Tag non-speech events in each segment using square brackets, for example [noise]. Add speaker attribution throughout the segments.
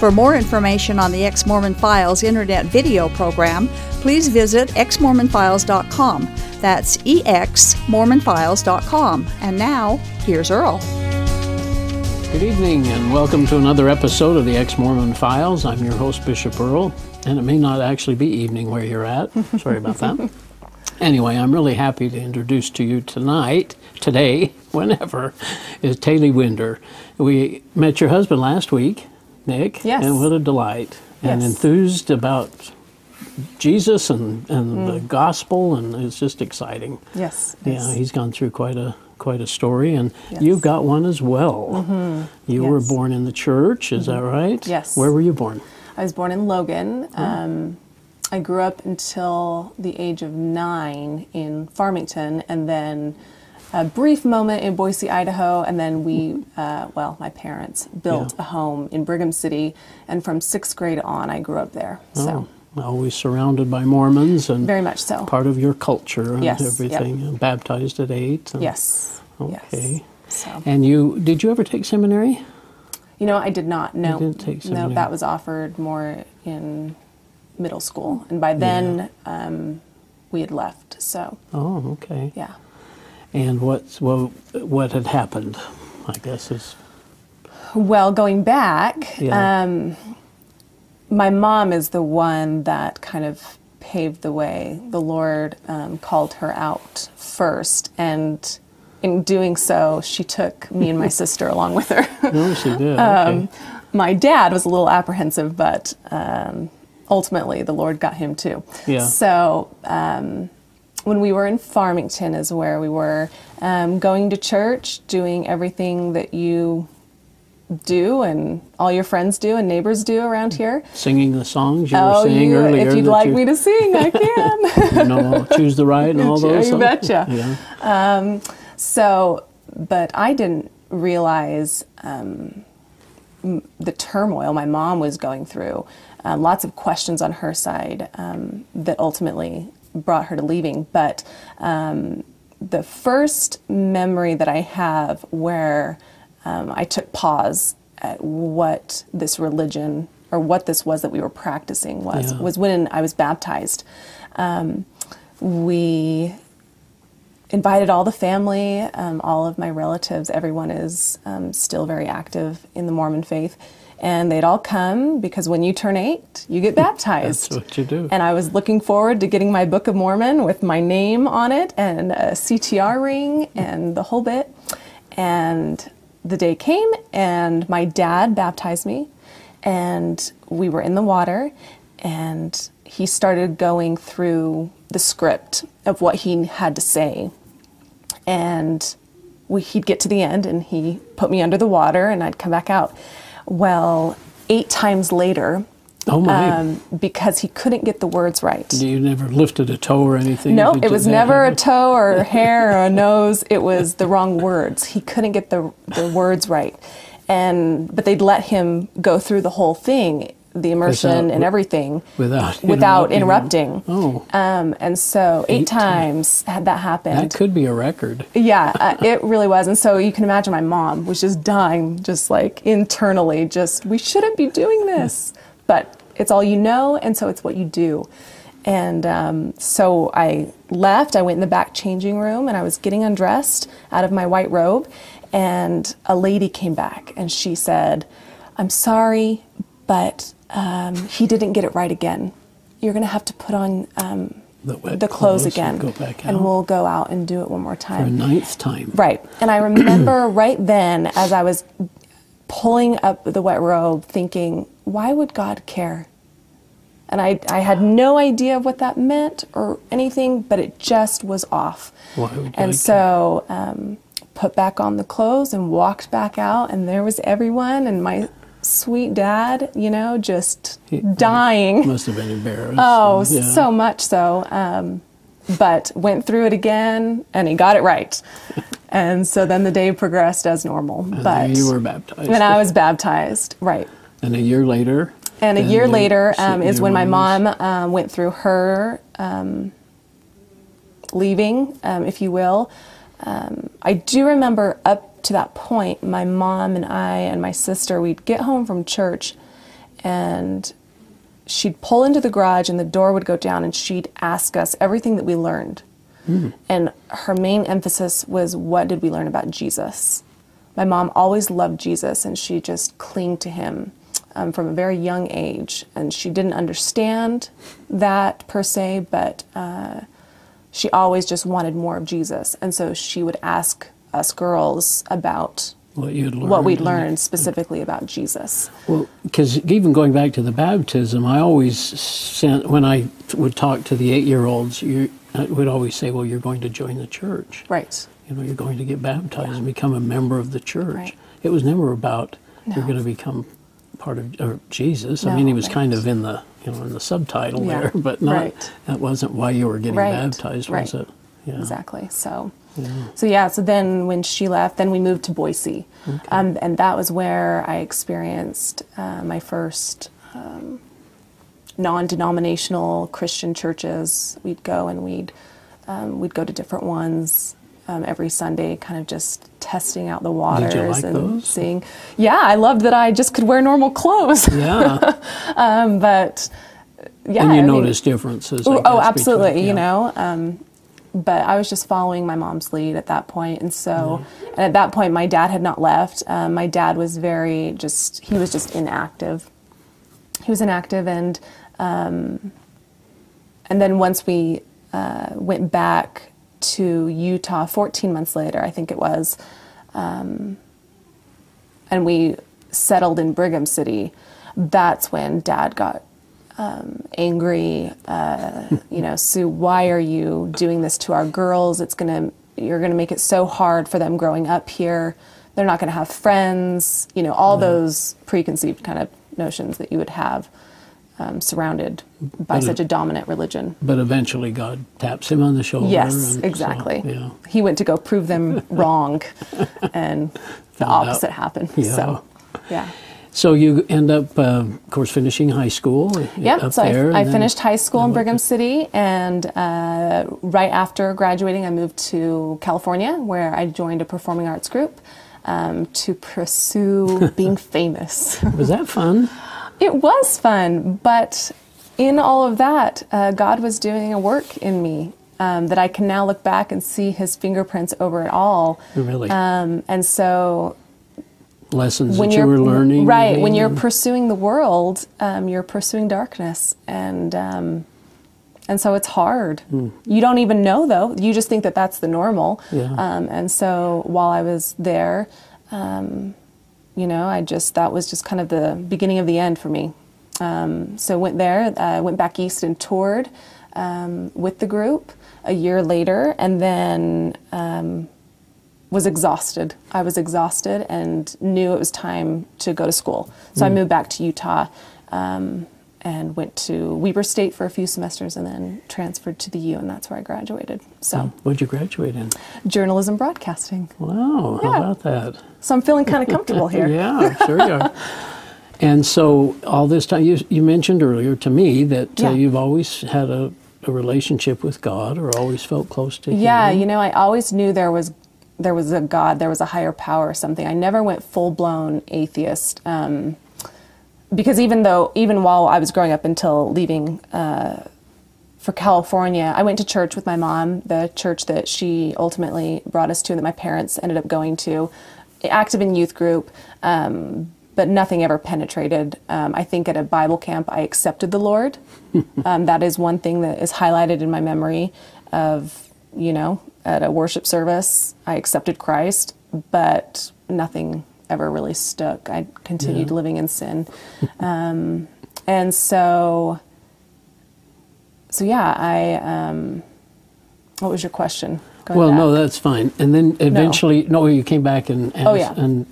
Speaker 1: For more information on the Ex Mormon Files internet video program, please visit exmormonfiles.com. That's exmormonfiles.com. And now, here's Earl.
Speaker 2: Good evening, and welcome to another episode of the Ex Mormon Files. I'm your host, Bishop Earl, and it may not actually be evening where you're at. [laughs] Sorry about that. Anyway, I'm really happy to introduce to you tonight, today, [laughs] whenever, is Taylee Winder. We met your husband last week, Nick.
Speaker 3: Yes.
Speaker 2: And what a delight. And
Speaker 3: Yes.
Speaker 2: enthused about Jesus and, and the mm. gospel, and it's just exciting.
Speaker 3: Yes.
Speaker 2: Yeah,
Speaker 3: yes.
Speaker 2: he's gone through quite a quite a story, and
Speaker 3: Yes.
Speaker 2: you've got one as well. Mm-hmm. You were born in the church, is that mm-hmm. right?
Speaker 3: Yes.
Speaker 2: Where were you born?
Speaker 3: I was born in Logan. Uh-huh. Um, I grew up until the age of nine in Farmington, and then a brief moment in Boise, Idaho, and then we, uh, well, my parents built
Speaker 2: Yeah.
Speaker 3: a home in Brigham City, and from sixth grade on, I grew up there. So
Speaker 2: Always surrounded by Mormons and
Speaker 3: very much so.
Speaker 2: part of your culture and
Speaker 3: Yes, yep.
Speaker 2: everything. and Baptized at eight. and-
Speaker 3: yes.
Speaker 2: Okay.
Speaker 3: Yes. So
Speaker 2: And you did you ever take seminary?
Speaker 3: you know, I did not. No,
Speaker 2: didn't take
Speaker 3: no, that was offered more in middle school, and by then um, we had left. So
Speaker 2: Oh, okay.
Speaker 3: yeah.
Speaker 2: And what's what what had happened? I guess is
Speaker 3: Well, going back,
Speaker 2: Yeah.
Speaker 3: um, my mom is the one that kind of paved the way. The Lord um, called her out first, and in doing so, she took me and my [laughs] sister along with her.
Speaker 2: no, she did. [laughs]
Speaker 3: Um,
Speaker 2: okay.
Speaker 3: my dad was a little apprehensive, but um, ultimately the Lord got him too.
Speaker 2: Yeah.
Speaker 3: So um, when we were in Farmington, is where we were um, going to church, doing everything that you do and all your friends do and neighbors do around here.
Speaker 2: Singing the songs you
Speaker 3: oh,
Speaker 2: were saying
Speaker 3: you,
Speaker 2: earlier.
Speaker 3: if you'd like
Speaker 2: you,
Speaker 3: me to sing, I can. [laughs]
Speaker 2: you know, choose the right and all [laughs]
Speaker 3: You
Speaker 2: those. songs?
Speaker 3: betcha. [laughs]
Speaker 2: Yeah.
Speaker 3: So, but I didn't realize um, m- the turmoil my mom was going through. Uh, lots of questions on her side um, that ultimately brought her to leaving. But um, the first memory that I have where um, I took pause at what this religion or what this was that we were practicing was
Speaker 2: Yeah.
Speaker 3: was when I was baptized. Um, we invited all the family, um, all of my relatives. Everyone is um, still very active in the Mormon faith. And they'd all come because when you turn eight, you get [laughs] baptized.
Speaker 2: That's what you do.
Speaker 3: And I was looking forward to getting my Book of Mormon with my name on it and a CTR ring and the whole bit. And the day came, and my dad baptized me, and we were in the water, and he started going through the script of what he had to say and we, he'd get to the end and he put me under the water and I'd come back out. Well, eight times later,
Speaker 2: Oh my!
Speaker 3: um, because he couldn't get the words right.
Speaker 2: you never lifted a toe or anything.
Speaker 3: No,
Speaker 2: Did
Speaker 3: it was never a toe or a [laughs] hair or a nose. It was the wrong words. He couldn't get the the words right, and but they'd let him go through the whole thing, the immersion
Speaker 2: Without-
Speaker 3: and everything,
Speaker 2: without [laughs]
Speaker 3: without
Speaker 2: interrupting.
Speaker 3: interrupting.
Speaker 2: Oh,
Speaker 3: Um, and so eight,
Speaker 2: Eight
Speaker 3: times had that happened.
Speaker 2: that could be a record.
Speaker 3: Yeah, uh, it really was. And so you can imagine my mom was just dying, just like internally, just, we shouldn't be doing this. But it's all you know, and so it's what you do. And um, so I left, I went in the back changing room, and I was getting undressed out of my white robe. And a lady came back, and she said, I'm sorry, but um, he didn't get it right again. You're going to have to put on um,
Speaker 2: The,
Speaker 3: the clothes
Speaker 2: and
Speaker 3: again,
Speaker 2: back
Speaker 3: and we'll go out and do it one more
Speaker 2: for a
Speaker 3: time.
Speaker 2: ninth time.
Speaker 3: Right. And I [clears throat] remember right then, as I was pulling up the wet robe, thinking, why would God care? And I, I had no idea of what that meant or anything, but it just was off.
Speaker 2: Why would God
Speaker 3: and so um, put back on the clothes and walked back out, and there was everyone and my sweet dad, you know, just
Speaker 2: He-
Speaker 3: dying.
Speaker 2: Must have been embarrassed. [laughs]
Speaker 3: Oh,
Speaker 2: Yeah.
Speaker 3: so much so. Um, but went through it again and he got it right. [laughs] And so then the day progressed as normal. But
Speaker 2: you were baptized.
Speaker 3: And I was baptized, right.
Speaker 2: And a year later.
Speaker 3: And a year later um, is when my mom um, went through her um, leaving, um, if you will. Um, I do remember up to that point, my mom and I and my sister, we'd get home from church and she'd pull into the garage and the door would go down and she'd ask us everything that we learned. And her main emphasis was what did we learn about Jesus? My mom always loved Jesus and she just clinged to him um, from a very young age. And she didn't understand that per se, but uh, she always just wanted more of Jesus. And so she would ask us girls about
Speaker 2: What you'd learned.
Speaker 3: what we'd learned specifically about Jesus.
Speaker 2: Well, because even going back to the baptism, I always sent when I would talk to the eight-year-olds, you I would always say, "Well, you're going to join the church.
Speaker 3: Right.
Speaker 2: You know, you're going to get baptized and become a member of the church."
Speaker 3: Right.
Speaker 2: It was never about you're going to become part of or Jesus. I mean, he was
Speaker 3: right.
Speaker 2: kind of in the you know in the subtitle
Speaker 3: Yeah,
Speaker 2: there, [laughs] but not
Speaker 3: right.
Speaker 2: that wasn't why you were getting baptized, was it? Yeah.
Speaker 3: Exactly. So, so yeah. So then, when she left, then we moved to Boise, um, and that was where I experienced uh, my first um, non-denominational Christian churches. We'd go and we'd um, we'd go to different ones um, every Sunday, kind of just testing out the waters
Speaker 2: like
Speaker 3: and
Speaker 2: those?
Speaker 3: seeing. Yeah, I loved that I just could wear normal clothes,
Speaker 2: Yeah, [laughs]
Speaker 3: um, but yeah,
Speaker 2: and you
Speaker 3: I mean-
Speaker 2: differences.
Speaker 3: Oh, oh,
Speaker 2: between-
Speaker 3: absolutely.
Speaker 2: yeah.
Speaker 3: You know, um, but I was just following my mom's lead at that point, and so, and at that point, my dad had not left. Um, my dad was very just he was just inactive. He was inactive, and um, and then once we uh, went back to Utah, 14 months later, I think it was, um, and we settled in Brigham City. That's when Dad got um, angry. Uh, you know, Sue, why are you doing this to our girls? It's gonna, you're gonna make it so hard for them growing up here. They're not gonna have friends. You know, all those preconceived kind of notions that you would have um, surrounded by
Speaker 2: But
Speaker 3: such a dominant religion.
Speaker 2: But eventually, God taps him on the shoulder.
Speaker 3: Yes,
Speaker 2: and so,
Speaker 3: exactly.
Speaker 2: yeah.
Speaker 3: He went to go prove them [laughs] wrong, and the
Speaker 2: Found out.
Speaker 3: opposite happened.
Speaker 2: Yeah.
Speaker 3: So, yeah.
Speaker 2: So you end up, uh, of course, finishing high school.
Speaker 3: Yeah,
Speaker 2: up
Speaker 3: so
Speaker 2: there,
Speaker 3: I, I finished high school in Brigham City, and uh, right after graduating, I moved to California, where I joined a performing arts group um, to pursue [laughs] being famous. [laughs]
Speaker 2: Was that fun?
Speaker 3: it was fun, but in all of that, uh, God was doing a work in me um, that I can now look back and see His fingerprints over it all.
Speaker 2: Really?
Speaker 3: Um, and so
Speaker 2: Lessons
Speaker 3: when
Speaker 2: that you
Speaker 3: you're
Speaker 2: were learning.
Speaker 3: right when you're pursuing the world um, you're pursuing darkness and um, and so it's hard you don't even know though you just think that that's the normal.
Speaker 2: Yeah.
Speaker 3: um, and so while i was there um, you know i just that was just kind of the beginning of the end for me um, so went there uh, went back east and toured um, with the group a year later and then um, was exhausted. I was exhausted and knew it was time to go to school. So I moved back to Utah um, and went to Weber State for a few semesters and then transferred to the U, and that's where I graduated. So
Speaker 2: What'd you graduate in?
Speaker 3: journalism broadcasting.
Speaker 2: Wow, how about that?
Speaker 3: So I'm feeling kind of comfortable [laughs] here.
Speaker 2: Yeah, sure you are. And so all this time, you, you mentioned earlier to me that uh, you've always had a, a relationship with God or always felt close to Him.
Speaker 3: Yeah, you know, I always knew there was there was a God, there was a higher power or something. I never went full blown atheist. Um, because even though, even while I was growing up until leaving uh, for California, I went to church with my mom, the church that she ultimately brought us to, that my parents ended up going to, active in youth group, um, but nothing ever penetrated. Um, I think at a Bible camp, I accepted the Lord. [laughs] um, that is one thing that is highlighted in my memory of, you know, at a worship service, I accepted Christ, but nothing ever really stuck. I continued
Speaker 2: Yeah.
Speaker 3: living in sin. [laughs] Um, and so, so yeah, I, um, what was your question? Going
Speaker 2: Well,
Speaker 3: back.
Speaker 2: no, that's fine. And then eventually, no, you came back and, and,
Speaker 3: Oh, yeah.
Speaker 2: and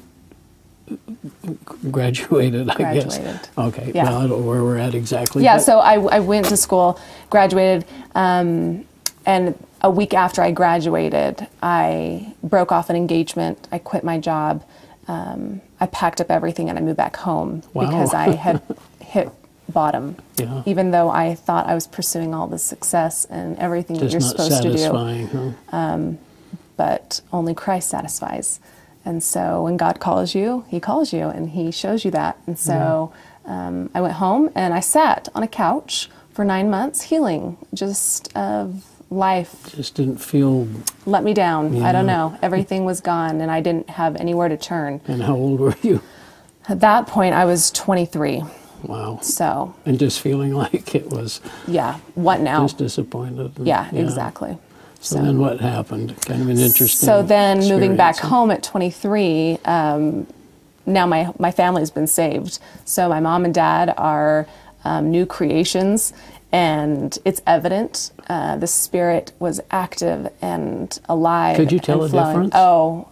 Speaker 2: graduated, I guess. Okay,
Speaker 3: Yeah.
Speaker 2: well, I don't know where we're at exactly.
Speaker 3: yeah so I, I went to school graduated um, and a week after I graduated, I broke off an engagement. I quit my job. Um, I packed up everything and I moved back home
Speaker 2: Wow.
Speaker 3: because I had [laughs] hit bottom.
Speaker 2: Yeah.
Speaker 3: Even though I thought I was pursuing all the success and everything that you're supposed to do
Speaker 2: huh?
Speaker 3: but only Christ satisfies. And so when God calls you, He calls you and He shows you that. And so um, I went home and I sat on a couch for nine months healing just of life.
Speaker 2: Just didn't feel.
Speaker 3: Let me down. I don't know. Everything was gone and I didn't have anywhere to turn.
Speaker 2: And how old were you?
Speaker 3: At that point, I was 23.
Speaker 2: Wow.
Speaker 3: So,
Speaker 2: And just feeling [laughs] like it was
Speaker 3: yeah, what now?
Speaker 2: just disappointed. and-
Speaker 3: yeah, exactly.
Speaker 2: So, then what happened? Kind of an interesting.
Speaker 3: So then, moving back home at 23, um, now my my family's been saved. So my mom and dad are um, new creations, and it's evident uh, the spirit was active and alive.
Speaker 2: Could you tell
Speaker 3: flowing.
Speaker 2: difference?
Speaker 3: Oh,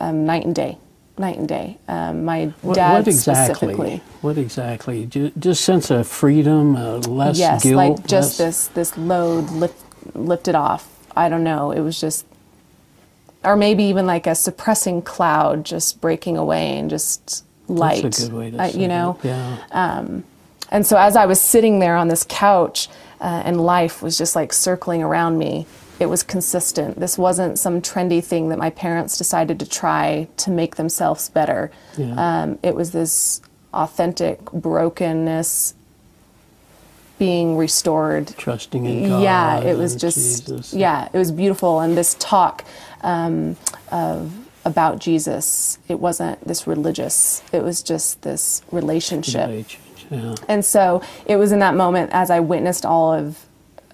Speaker 3: um, night and day, night and day. Um, my
Speaker 2: What,
Speaker 3: dad
Speaker 2: what exactly?
Speaker 3: specifically.
Speaker 2: What exactly? Just sense of freedom, uh, less
Speaker 3: yes,
Speaker 2: guilt.
Speaker 3: like just
Speaker 2: less-
Speaker 3: this this load lift, lifted off. I don't know. It was just, or maybe even like a suppressing cloud just breaking away and just light.
Speaker 2: That's a good way to
Speaker 3: I-
Speaker 2: say
Speaker 3: you know.
Speaker 2: it. Yeah.
Speaker 3: And so as I was sitting there on this couch, uh, and life was just like circling around me. It was consistent. This wasn't some trendy thing that my parents decided to try to make themselves better.
Speaker 2: Yeah.
Speaker 3: Um, it was this authentic brokenness being restored
Speaker 2: Trusting in God.
Speaker 3: yeah it was just
Speaker 2: Jesus.
Speaker 3: yeah it was beautiful and this talk um, of about jesus it wasn't this religious it was just this relationship
Speaker 2: Yeah.
Speaker 3: and so it was in that moment as i witnessed all of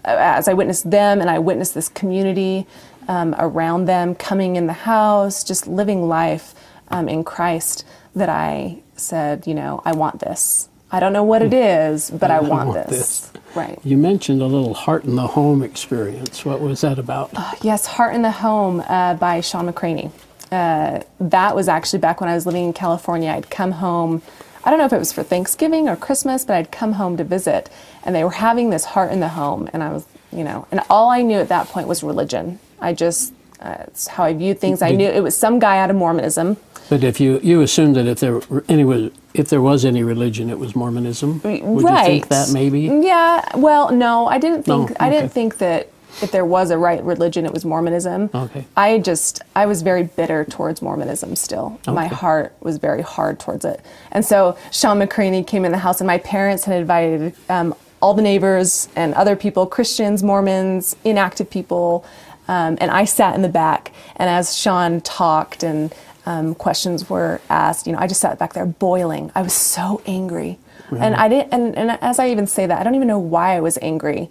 Speaker 3: as i witnessed them and i witnessed this community um, around them coming in the house just living life um, in christ that i said you know i want this i don't know what it is but i,
Speaker 2: I
Speaker 3: want,
Speaker 2: want
Speaker 3: this.
Speaker 2: this.
Speaker 3: right
Speaker 2: You mentioned a little heart in the home experience. What was that about?
Speaker 3: Yes, Heart in the Home uh, by Sean McCraney. Uh, that was actually back when I was living in California. I'd come home, I don't know if it was for Thanksgiving or Christmas, but I'd come home to visit, and they were having this Heart in the Home, and I was, you know, and all I knew at that point was religion. I just, uh, it's how I viewed things. I knew it was some guy out of Mormonism.
Speaker 2: But if you you assumed that if there were any was if there was any religion, it was Mormonism. Would you think that maybe?
Speaker 3: Yeah. Well, no, I didn't
Speaker 2: No,
Speaker 3: think. I didn't think that if there was a right religion, it was Mormonism.
Speaker 2: Okay.
Speaker 3: I just I was very bitter towards Mormonism. Still, my heart was very hard towards it. And so Sean McCraney came in the house, and my parents had invited um, all the neighbors and other people, Christians, Mormons, inactive people. Um, and I sat in the back, and as Sean talked and um, questions were asked, you know, I just sat back there boiling. I was so angry, and I didn't. And, and as I even say that, I don't even know why I was angry.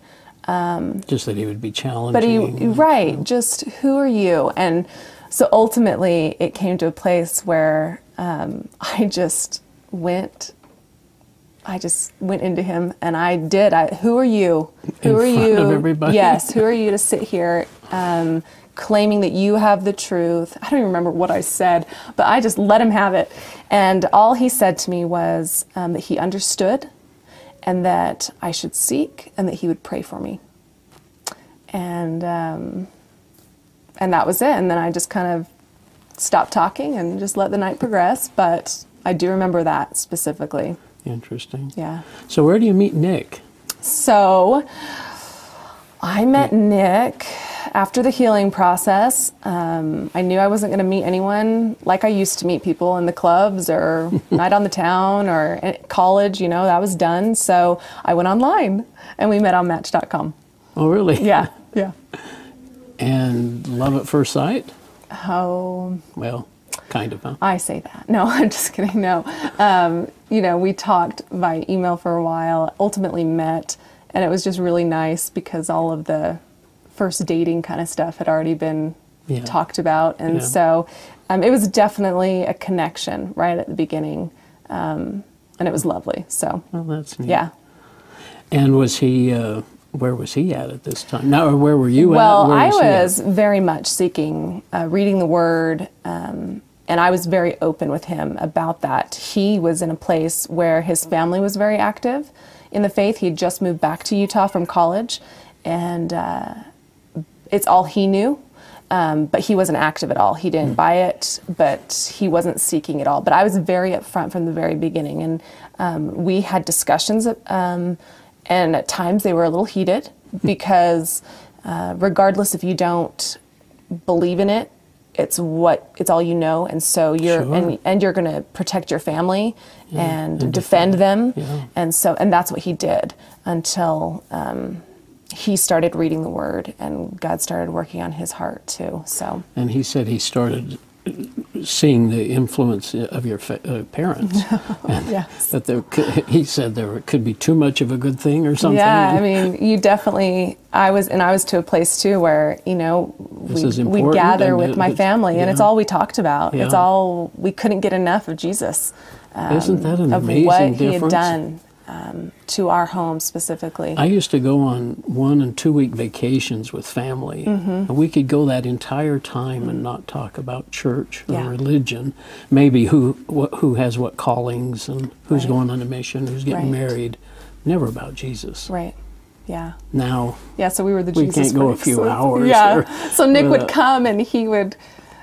Speaker 2: Just that he would be challenging.
Speaker 3: But he, right, just who are you? And so ultimately, it came to a place where um, [laughs] I just went. I just went into him, and I did. I, who are you? Who
Speaker 2: In
Speaker 3: are you? Yes. Who are [laughs] you to sit here um, claiming that you have the truth? I don't even remember what I said, but I just let him have it. And all he said to me was um, that he understood, and that I should seek, and that he would pray for me and um, and that was it. And then I just kind of stopped talking and just let the night progress. But I do remember that specifically.
Speaker 2: Interesting.
Speaker 3: Yeah.
Speaker 2: So where do you meet Nick?
Speaker 3: So I met Nick after the healing process. Um, I knew I wasn't going to meet anyone like I used to meet people in the clubs or [laughs] night on the town or college. You know, that was done. So I went online and we met on Match.com.
Speaker 2: Oh, really?
Speaker 3: Yeah. Yeah. [laughs]
Speaker 2: And love at first sight?
Speaker 3: Oh.
Speaker 2: Well, kind of, huh?
Speaker 3: I say that. No, [laughs] I'm just kidding. No. Um, you know, we talked by email for a while, ultimately met, and it was just really nice because all of the first dating kind of stuff had already been
Speaker 2: Yeah.
Speaker 3: talked about. And
Speaker 2: Yeah.
Speaker 3: so um, it was definitely a connection right at the beginning. Um, and it was lovely. So,
Speaker 2: Well, that's neat.
Speaker 3: yeah.
Speaker 2: And was he? Uh, where was he at at this time? Now, where were you at?
Speaker 3: Well, I was very much seeking uh, reading the Word, um, and I was very open with him about that. He was in a place where his family was very active in the faith. He'd just moved back to Utah from college, and uh, it's all he knew. Um, but he wasn't active at all. He didn't buy it, but he wasn't seeking it all. But I was very upfront from the very beginning, and um, we had discussions, um, and at times they were a little heated because, uh, regardless if you don't believe in it, it's what it's all you know, and so you're
Speaker 2: Sure.
Speaker 3: and, and you're going to protect your family and,
Speaker 2: and
Speaker 3: defend them,
Speaker 2: Yeah.
Speaker 3: and so and that's what he did until. Um, he started reading the word and God started working on his heart too. So,
Speaker 2: And he said he started seeing the influence of your fa- uh, parents. [laughs]
Speaker 3: Yes.
Speaker 2: That there could, he said there could be too much of a good thing or something.
Speaker 3: yeah, I mean, you definitely, I was, and I was to a place too where, you know, we, we gather with
Speaker 2: it-
Speaker 3: my family and it's all we talked about.
Speaker 2: Yeah.
Speaker 3: It's all, we couldn't get enough of Jesus. um,
Speaker 2: Isn't that an
Speaker 3: of
Speaker 2: amazing
Speaker 3: what he had
Speaker 2: difference?
Speaker 3: done um, to our home specifically.
Speaker 2: I used to go on one and two week vacations with family,
Speaker 3: Mm-hmm.
Speaker 2: and we could go that entire time and not talk about church or
Speaker 3: Yeah.
Speaker 2: religion. Maybe who what, who has what callings and who's
Speaker 3: Right.
Speaker 2: going on a mission, who's getting
Speaker 3: Right.
Speaker 2: married. Never about Jesus.
Speaker 3: right. Yeah.
Speaker 2: Now
Speaker 3: Yeah, so we were the
Speaker 2: We
Speaker 3: Jesus
Speaker 2: can't go a few [laughs] hours
Speaker 3: Yeah.
Speaker 2: or-
Speaker 3: so Nick would come and he would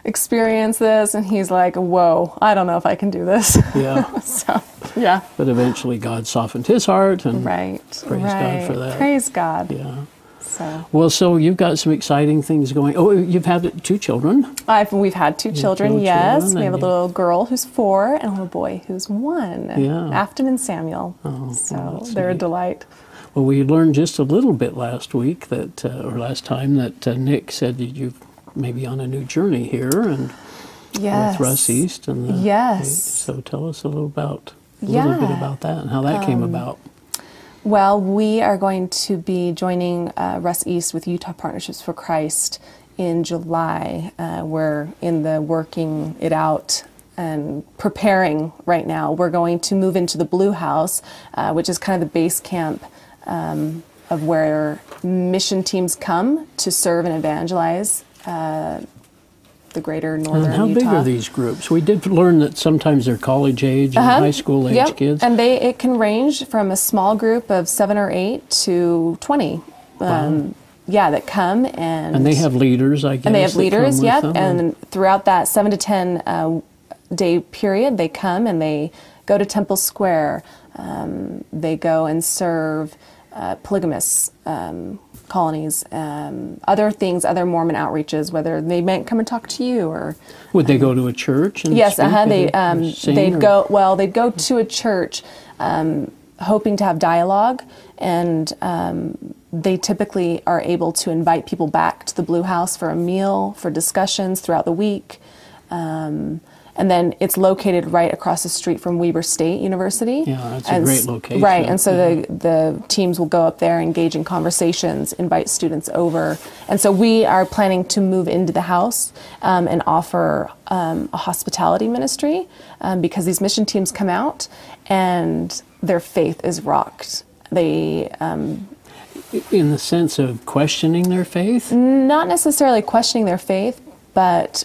Speaker 3: experience this and he's like, "Whoa, I don't know if I can do this."
Speaker 2: Yeah. [laughs]
Speaker 3: so, yeah.
Speaker 2: But eventually God softened his heart and
Speaker 3: Right.
Speaker 2: Praise God for that.
Speaker 3: Praise God.
Speaker 2: yeah.
Speaker 3: So
Speaker 2: Well, so you've got some exciting things going. Oh, you've had two children.
Speaker 3: I've, we've had two children,
Speaker 2: two
Speaker 3: yes.
Speaker 2: children,
Speaker 3: we have a little girl who's four and a little boy who's one.
Speaker 2: Yeah.
Speaker 3: Afton and Samuel.
Speaker 2: Oh,
Speaker 3: so
Speaker 2: well,
Speaker 3: they're a delight.
Speaker 2: Well, we learned just a little bit last week that, uh, or last time, that uh, Nick said that you may be on a new journey here and
Speaker 3: Yes.
Speaker 2: with Russ East. And the,
Speaker 3: Yes.
Speaker 2: So tell us a little about a little bit
Speaker 3: Um,
Speaker 2: about that and how that came about.
Speaker 3: Well, we are going to be joining uh, Russ East with Utah Partnerships for Christ in July. Uh, we're in the working it out and preparing right now. We're going to move into the Blue House, uh, which is kind of the base camp um, of where mission teams come to serve and evangelize uh, the greater northern
Speaker 2: And how
Speaker 3: Utah.
Speaker 2: big are these groups? We did learn that sometimes they're college age and
Speaker 3: Uh-huh.
Speaker 2: high school age
Speaker 3: Yep.
Speaker 2: kids.
Speaker 3: And they it can range from a small group of seven or eight to twenty. Um, yeah, that come and
Speaker 2: And they have leaders, I guess.
Speaker 3: and they have leaders. Yep.
Speaker 2: them,
Speaker 3: And throughout that seven to ten uh, day period, they come and they go to Temple Square. Um, they go and serve uh, polygamous um, colonies, um, other things, other Mormon outreaches. Whether they might come and talk to you or
Speaker 2: would they go to a church? And
Speaker 3: Yes,
Speaker 2: speak
Speaker 3: uh-huh. they um, they'd
Speaker 2: or-
Speaker 3: go. Well, they'd go to a church, um, hoping to have dialogue, and um, they typically are able to invite people back to the Blue House for a meal, for discussions throughout the week. And then it's located right across the street from Weber State University.
Speaker 2: Yeah, that's a great location.
Speaker 3: Right, and so the the teams will go up there, engage in conversations, invite students over, and so we are planning to move into the house um, and offer um, a hospitality ministry um, because these mission teams come out and their faith is rocked. They um,
Speaker 2: in the sense of questioning their faith.
Speaker 3: not necessarily questioning their faith, but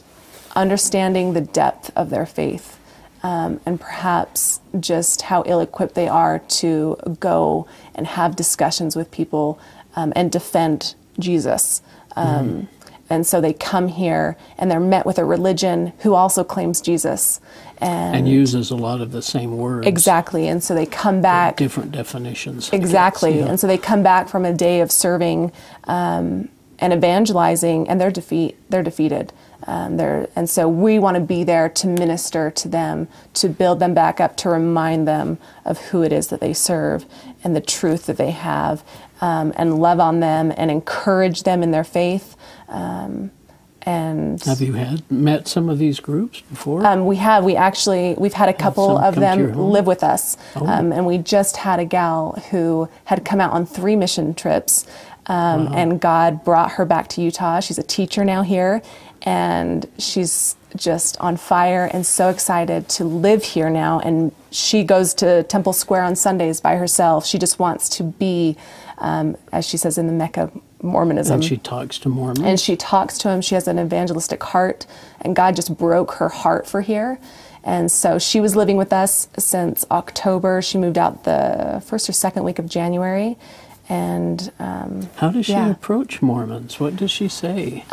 Speaker 3: understanding the depth of their faith. Um, and perhaps just how ill equipped they are to go and have discussions with people um, and defend Jesus. Um, And so they come here and they're met with a religion who also claims Jesus. And,
Speaker 2: and uses a lot of the same words.
Speaker 3: exactly. And so they come back.
Speaker 2: Different definitions.
Speaker 3: Exactly.
Speaker 2: yeah.
Speaker 3: And so they come back from a day of serving um, and evangelizing, and they're defeat. They're defeated. Um, and so we want to be there to minister to them, to build them back up, to remind them of who it is that they serve and the truth that they have, um, and love on them and encourage them in their faith. Um, and
Speaker 2: Have you had met some of these groups before?
Speaker 3: um, we have. We actually we've had a couple of
Speaker 2: come to your
Speaker 3: them live with us,
Speaker 2: Oh.
Speaker 3: um, and we just had a gal who had come out on three mission trips, um, and God brought her back to Utah. She's a teacher now here, and she's just on fire and so excited to live here now. And she goes to Temple Square on Sundays by herself. She just wants to be, um, as she says in the Mecca Mormonism,
Speaker 2: and she talks to Mormons.
Speaker 3: and she talks to him. She has an evangelistic heart, and God just broke her heart for here. And so she was living with us since October. She moved out the first or second week of January, and um,
Speaker 2: How does she
Speaker 3: Yeah.
Speaker 2: approach Mormons? What does she say?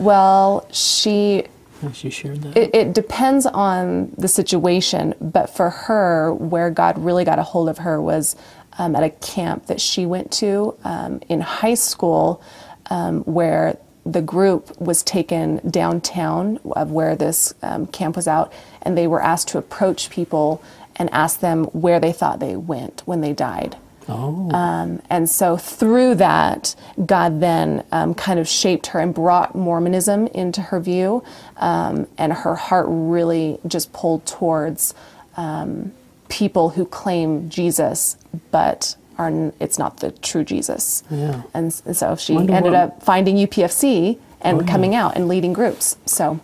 Speaker 3: well, she
Speaker 2: Has she shared that?
Speaker 3: it, it depends on the situation, but for her, where God really got a hold of her was um, at a camp that she went to um, in high school, um, where the group was taken downtown of where this um, camp was out, and they were asked to approach people and ask them where they thought they went when they died.
Speaker 2: Oh,
Speaker 3: Um, and so through that, God then um, kind of shaped her and brought Mormonism into her view, um, and her heart really just pulled towards um, people who claim Jesus, but are n- it's not the true Jesus.
Speaker 2: Yeah.
Speaker 3: And, and so she
Speaker 2: Wonder
Speaker 3: ended
Speaker 2: what-
Speaker 3: up finding UPFC and
Speaker 2: Oh, yeah.
Speaker 3: coming out and leading groups. So.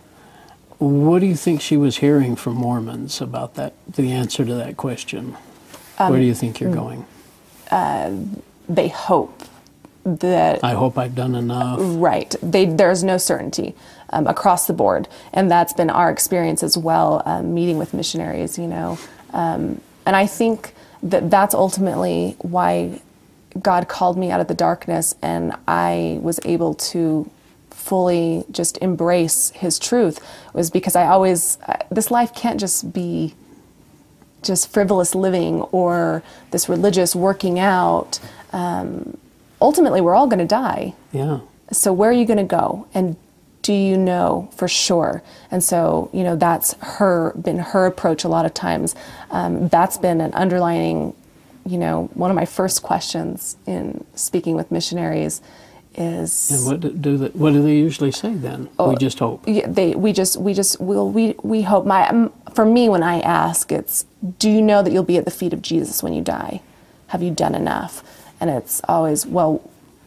Speaker 2: what do you think she was hearing from Mormons about that? The answer to that question.
Speaker 3: Um,
Speaker 2: Where do you think you're going?
Speaker 3: They hope that
Speaker 2: I hope I've done enough.
Speaker 3: Right. They, there's no certainty um, across the board. And that's been our experience as well, um, meeting with missionaries, you know. Um, and I think that that's ultimately why God called me out of the darkness and I was able to fully just embrace his truth was because I always, uh, this life can't just be just frivolous living or this religious working out. Um, ultimately, we're all going to die.
Speaker 2: Yeah.
Speaker 3: So where are you going to go? And do you know for sure? And so, you know, that's her been her approach a lot of times. Um, that's been an underlining, you know, one of my first questions in speaking with missionaries is
Speaker 2: And what do- do they, what do they usually say then?
Speaker 3: Oh,
Speaker 2: we just hope.
Speaker 3: yeah, they we just we just will we we hope my um, for me when I ask it's do you know that you'll be at the feet of Jesus when you die? Have you done enough? And it's always well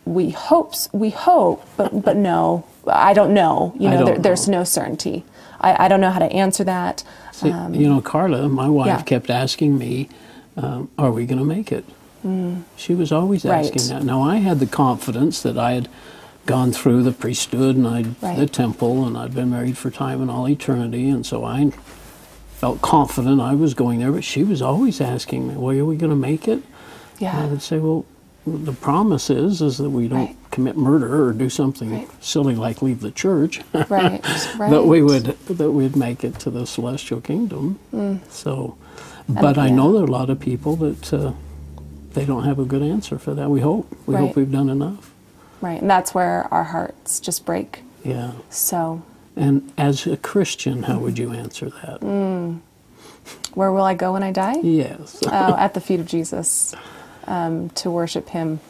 Speaker 3: we hope we hope but but no I don't know you know there, there's
Speaker 2: know.
Speaker 3: no certainty I, I don't know how to answer that
Speaker 2: See, you know, Carla, my wife,
Speaker 3: Um, yeah.
Speaker 2: kept asking me, um, "Are we going to make it?" She was always
Speaker 3: Mm. Right.
Speaker 2: asking that. Now I had the confidence that I had gone through the priesthood and I
Speaker 3: Right.
Speaker 2: the temple and I'd been married for time and all eternity, and so I felt confident I was going there. But she was always asking me, "Well, are we going to make it?" And I
Speaker 3: yeah
Speaker 2: would say, "Well, the promise is is that we don't
Speaker 3: Right.
Speaker 2: commit murder or do something
Speaker 3: Right.
Speaker 2: silly like leave the church."
Speaker 3: right right [laughs]
Speaker 2: that we would that we'd make it to the celestial kingdom. So, but I
Speaker 3: Mm. yeah.
Speaker 2: know there are a lot of people that uh, they don't have a good answer for that. We hope we hope we've done enough.
Speaker 3: right and that's where our hearts just break
Speaker 2: Yeah.
Speaker 3: so
Speaker 2: And as a Christian, how would you answer that?
Speaker 3: Mm. where will I go when I die
Speaker 2: Yes. [laughs]
Speaker 3: oh, at the feet of Jesus um, to worship Him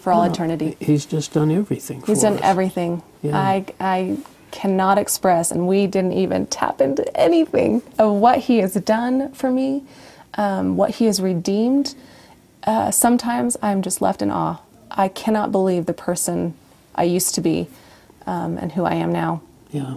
Speaker 3: for all eternity.
Speaker 2: He's just done everything.
Speaker 3: He's done
Speaker 2: us.
Speaker 3: everything.
Speaker 2: Yeah.
Speaker 3: I, I cannot express, and we didn't even tap into anything of what He has done for me, um, what He has redeemed. Uh, sometimes I'm just left in awe. I cannot believe the person I used to be um, and who I am now.
Speaker 2: Yeah.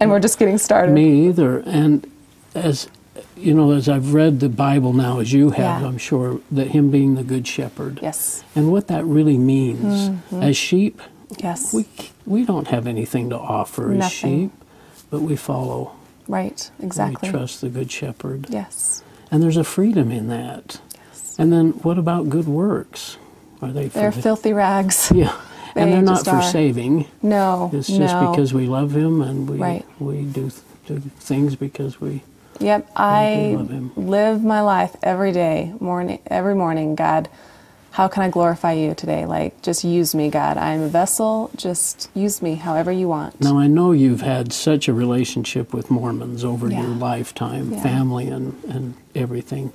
Speaker 3: And we're just getting started.
Speaker 2: Me either. And as you know, as I've read the Bible now, as you have,
Speaker 3: Yeah.
Speaker 2: I'm sure that Him being the Good Shepherd.
Speaker 3: Yes.
Speaker 2: And what that really means mm-hmm. as sheep,
Speaker 3: Yes.
Speaker 2: we we don't have anything to offer as
Speaker 3: Nothing.
Speaker 2: sheep, but we follow.
Speaker 3: right. Exactly.
Speaker 2: We trust the Good Shepherd,
Speaker 3: Yes.
Speaker 2: and there's a freedom in that.
Speaker 3: Yes.
Speaker 2: And then what about good works? Are they
Speaker 3: They're filthy rags.
Speaker 2: Yeah, [laughs] and
Speaker 3: They
Speaker 2: they're not for
Speaker 3: are.
Speaker 2: saving.
Speaker 3: No.
Speaker 2: It's
Speaker 3: no.
Speaker 2: just because we love Him and we
Speaker 3: Right.
Speaker 2: we do do things because we.
Speaker 3: Yep, I
Speaker 2: love him.
Speaker 3: live my life every day, morning, every morning. God, how can I glorify you today? Like, just use me, God. I'm a vessel. Just use me however you want.
Speaker 2: Now I know you've had such a relationship with Mormons over
Speaker 3: Yeah.
Speaker 2: your lifetime,
Speaker 3: Yeah.
Speaker 2: family and and everything.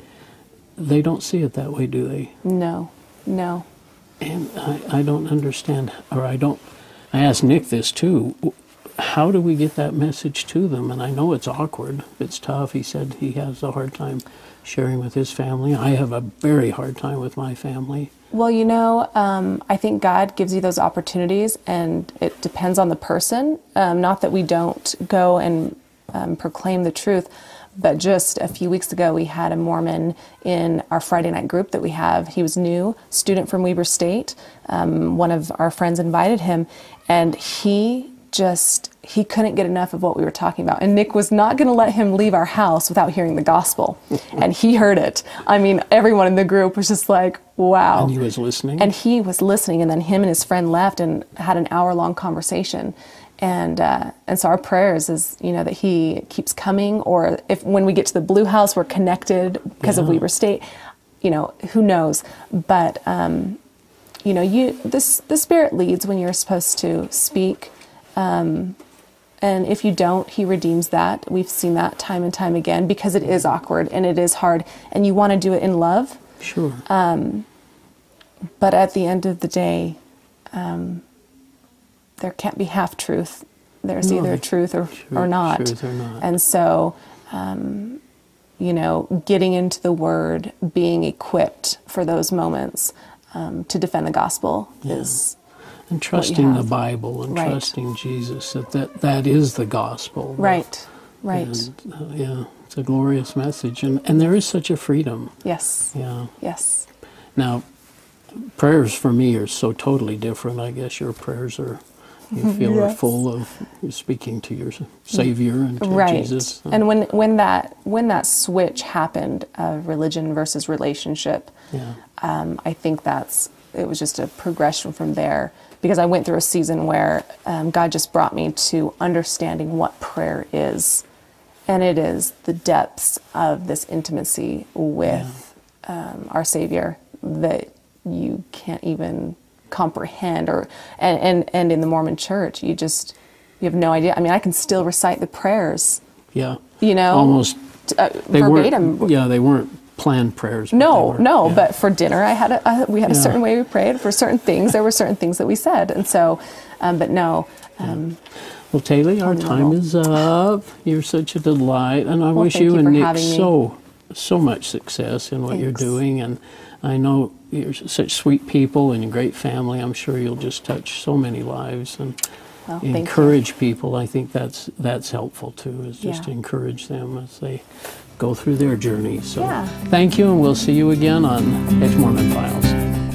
Speaker 2: They don't see it that way, do they?
Speaker 3: No, no.
Speaker 2: And I, I don't understand, or I don't. I asked Nick this too. How do we get that message to them? And I know it's awkward, it's tough. He said he has a hard time sharing with his family. I have a very hard time with my family.
Speaker 3: Well, you know, um, I think God gives you those opportunities, and it depends on the person. Um, not that we don't go and um, proclaim the truth, but just a few weeks ago, we had a Mormon in our Friday night group that we have. He was new, student from Weber State. Um, one of our friends invited him, and he just he couldn't get enough of what we were talking about and nick was not going to let him leave our house without hearing the gospel [laughs] and he heard it i mean everyone in the group was just like wow
Speaker 2: And he was listening.
Speaker 3: and he was listening and then him and his friend left and had an hour long conversation and uh, and so our prayers is you know that he keeps coming or if when we get to the blue house we're connected because of
Speaker 2: Yeah.
Speaker 3: weber state you know who knows but um, you know you this the spirit leads when you're supposed to speak um, and if you don't he redeems that we've seen that time and time again because it is awkward and it is hard and you want to do it in love
Speaker 2: sure.
Speaker 3: but at the end of the day, um, there can't be half truth. There's
Speaker 2: No,
Speaker 3: either truth or, or not.
Speaker 2: truth or not.
Speaker 3: And so, um, you know, getting into the Word, being equipped for those moments um, to defend the gospel is
Speaker 2: and trusting the. Bible and
Speaker 3: Right.
Speaker 2: trusting Jesus that, that that is the gospel.
Speaker 3: right, right.
Speaker 2: And, uh, yeah, it's a glorious message, and and there is such a freedom.
Speaker 3: yes,
Speaker 2: Yeah.
Speaker 3: yes,
Speaker 2: Now, prayers for me are so totally different. I guess your prayers are you [laughs] feel are
Speaker 3: Yes.
Speaker 2: full of speaking to your Savior and to
Speaker 3: right.
Speaker 2: Jesus.
Speaker 3: And when when that when that switch happened of religion versus relationship,
Speaker 2: yeah,
Speaker 3: um, I think that's it was just a progression from there because I went through a season where um, God just brought me to understanding what prayer is, and it is the depths of this intimacy with um, our Savior that you can't even comprehend or and, and and in the Mormon Church you just you have no idea. I mean, I can still recite the prayers,
Speaker 2: yeah,
Speaker 3: you know,
Speaker 2: almost
Speaker 3: uh,
Speaker 2: they
Speaker 3: verbatim.
Speaker 2: Yeah, they weren't planned prayers.
Speaker 3: No,
Speaker 2: were-
Speaker 3: no.
Speaker 2: yeah.
Speaker 3: But for dinner, I had a, we had a certain way we prayed. For certain things, there were certain things that we said, and so, um, but no, um,
Speaker 2: Well, Taylee, our time is up. You're such a delight, and I
Speaker 3: Well,
Speaker 2: wish you
Speaker 3: you
Speaker 2: and Nick so so much success in what you're doing. And I know you're such sweet people and a great family. I'm sure you'll just touch so many lives and
Speaker 3: well,
Speaker 2: encourage people. I think that's that's helpful too. Is just to encourage them as they go through their journey. So
Speaker 3: Yeah.
Speaker 2: thank you, and we'll see you again on Ex Mormon Files.